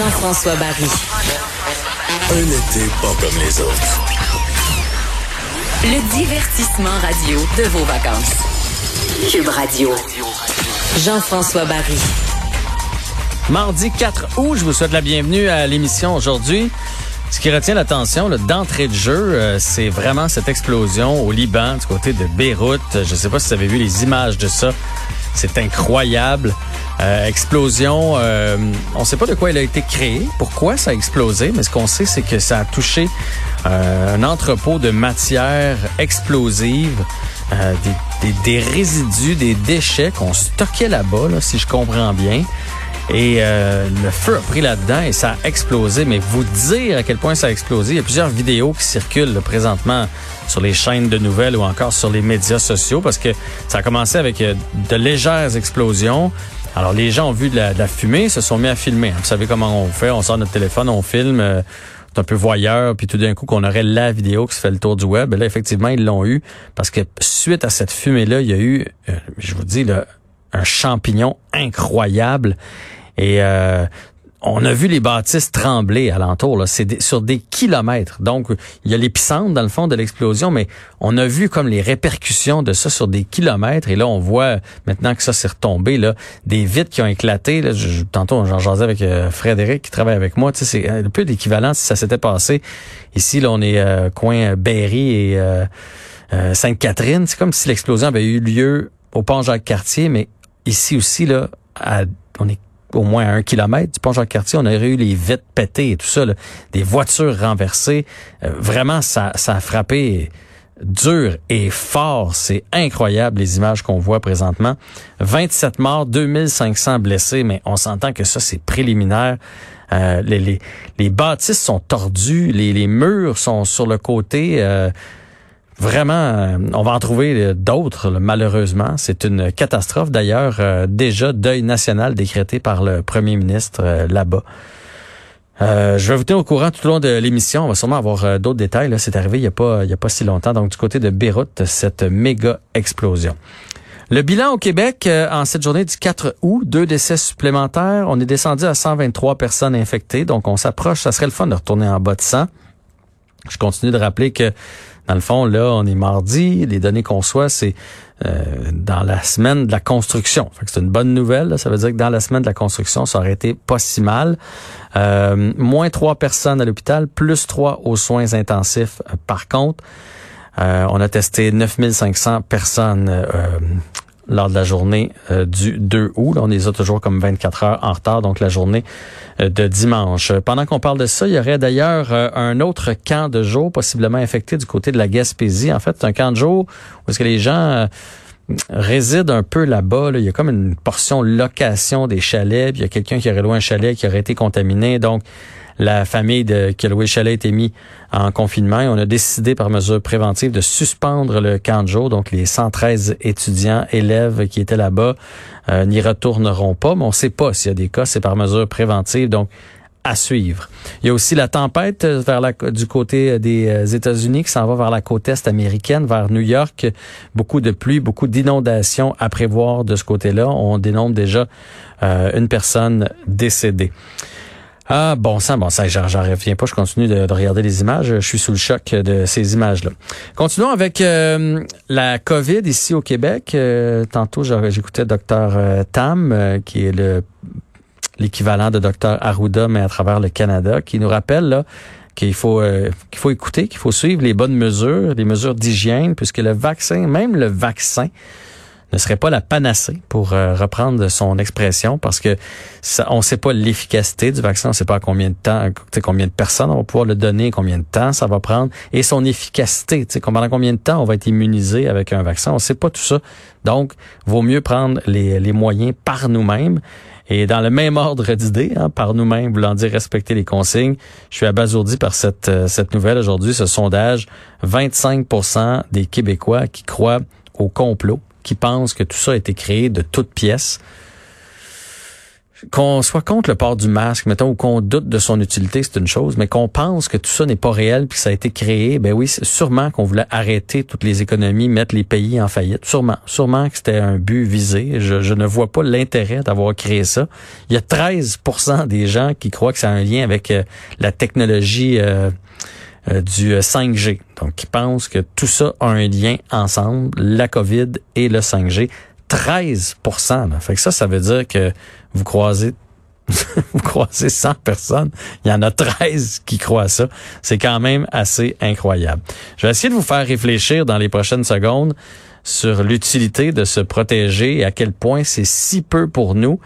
Jean-François Barry. Un été pas comme les autres. Le divertissement radio de vos vacances. Cube Radio. Jean-François Barry. Mardi 4 août, je vous souhaite la bienvenue à l'émission aujourd'hui. Ce qui retient l'attention d'entrée de jeu, euh, c'est vraiment cette explosion au Liban, du côté de Beyrouth. Je ne sais pas si vous avez vu les images de ça. C'est incroyable. Euh, explosion, euh, on ne sait pas de quoi elle a été créée, pourquoi ça a explosé, mais ce qu'on sait, c'est que ça a touché un entrepôt de matières explosives, des, résidus, des déchets qu'on stockait là-bas, là, si je comprends bien. Et euh, le feu a pris là-dedans et ça a explosé. Mais vous dire à quel point ça a explosé, il y a plusieurs vidéos qui circulent présentement sur les chaînes de nouvelles ou encore sur les médias sociaux parce que ça a commencé avec euh, de légères explosions. Alors les gens ont vu de la, fumée, se sont mis à filmer. Vous savez comment on fait, on sort notre téléphone, on filme. Euh, un peu voyeur, puis tout d'un coup qu'on aurait la vidéo qui se fait le tour du web. Et là, effectivement, ils l'ont eu parce que suite à cette fumée-là, il y a eu, je vous dis, là, un champignon incroyable. Et euh, on a vu les bâtisses trembler alentour. Là. C'est sur des kilomètres. Donc, il y a l'épicentre dans le fond de l'explosion, mais on a vu comme les répercussions de ça sur des kilomètres. Et là, on voit maintenant que ça s'est retombé, là, des vitres qui ont éclaté. Là, tantôt, j'en jasais avec euh, Frédéric qui travaille avec moi. C'est un peu d'équivalent si ça s'était passé. Ici, là, on est euh, coin Berry et Sainte-Catherine. C'est comme si l'explosion avait eu lieu au pont Jacques-Cartier, mais ici aussi, là, on est au moins un kilomètre du pont Jacques-Cartier, on aurait eu les vitres pétées et tout ça, des voitures renversées. Euh, vraiment, ça, ça a frappé dur et fort. C'est incroyable les images qu'on voit présentement. 27 morts, 2500 blessés, mais on s'entend que ça, c'est préliminaire. Euh, les, les, les, bâtisses sont tordues, les, les murs sont sur le côté. Euh, Vraiment, euh, on va en trouver euh, d'autres, malheureusement. C'est une catastrophe. D'ailleurs, euh, déjà, deuil national décrété par le premier ministre là-bas. je vais vous tenir au courant tout au long de l'émission. On va sûrement avoir d'autres détails. C'est arrivé il n'y a, pas, a si longtemps. Donc, du côté de Beyrouth, cette méga explosion. Le bilan au Québec en cette journée du 4 août, deux décès supplémentaires. On est descendu à 123 personnes infectées. Donc, on s'approche. Ça serait le fun de retourner en bas de 100. Je continue de rappeler que dans le fond, là, on est mardi. Les données qu'on soit, c'est euh, dans la semaine de la construction. c'est une bonne nouvelle. Ça veut dire que dans la semaine de la construction, ça aurait été pas si mal. Euh, moins trois personnes à l'hôpital, plus trois aux soins intensifs. Euh, par contre, on a testé 9500 personnes lors de la journée euh, du 2 août. on les a toujours comme 24 heures en retard, donc la journée euh, de dimanche. Pendant qu'on parle de ça, il y aurait d'ailleurs euh, un autre camp de jour possiblement infecté du côté de la Gaspésie. En fait, c'est un camp de jour où est-ce que les gens résident un peu là-bas. Il y a comme une portion location des chalets, puis il y a quelqu'un qui aurait loué un chalet qui aurait été contaminé. Donc, la famille de loué le chalet a été mis en confinement et on a décidé par mesure préventive de suspendre le camp de jour. Donc les 113 étudiants, élèves qui étaient là-bas euh, n'y retourneront pas, mais on ne sait pas s'il y a des cas, c'est par mesure préventive. Donc à suivre. Il y a aussi la tempête la, du côté des euh, États-Unis qui s'en va vers la côte est américaine, vers New York. Beaucoup de pluie, beaucoup d'inondations à prévoir de ce côté-là. On dénombre déjà euh, une personne décédée. Ah, bon sang, bon ça, j'en reviens pas. Je continue de, regarder les images. Je suis sous le choc de ces images-là. Continuons avec euh, la COVID ici au Québec. Euh, tantôt, j'écoutais docteur euh, Tam, qui est le l'équivalent de docteur Arruda, mais à travers le Canada, qui nous rappelle qu'il faut qu'il faut écouter, qu'il faut suivre les bonnes mesures, les mesures d'hygiène, puisque le vaccin, même le vaccin, ne serait pas la panacée pour euh, reprendre son expression parce que on ne sait pas l'efficacité du vaccin, on ne sait pas combien de temps, combien de personnes on va pouvoir le donner, combien de temps ça va prendre et son efficacité, pendant combien de temps on va être immunisé avec un vaccin, on ne sait pas tout ça. Donc, vaut mieux prendre les, les moyens par nous-mêmes. Et dans le même ordre d'idées, hein, par nous-mêmes, voulant dire respecter les consignes, je suis abasourdi par cette, euh, cette nouvelle aujourd'hui, ce sondage. 25% des Québécois qui croient au complot qui pensent que tout ça a été créé de toutes pièces. Qu'on soit contre le port du masque, mettons, ou qu'on doute de son utilité, c'est une chose, mais qu'on pense que tout ça n'est pas réel puis que ça a été créé, ben oui, sûrement qu'on voulait arrêter toutes les économies, mettre les pays en faillite. Sûrement, sûrement que c'était un but visé. Je, ne vois pas l'intérêt d'avoir créé ça. Il y a 13% des gens qui croient que ça a un lien avec euh, la technologie euh, du 5G. Euh, Donc, qui pensent que tout ça a un lien ensemble, la COVID et le 5G. 13 là. Fait que ça, ça veut dire que vous croisez vous croisez 100 personnes, il y en a 13 qui croient ça. C'est quand même assez incroyable. Je vais essayer de vous faire réfléchir dans les prochaines secondes sur l'utilité de se protéger et à quel point c'est si peu pour nous.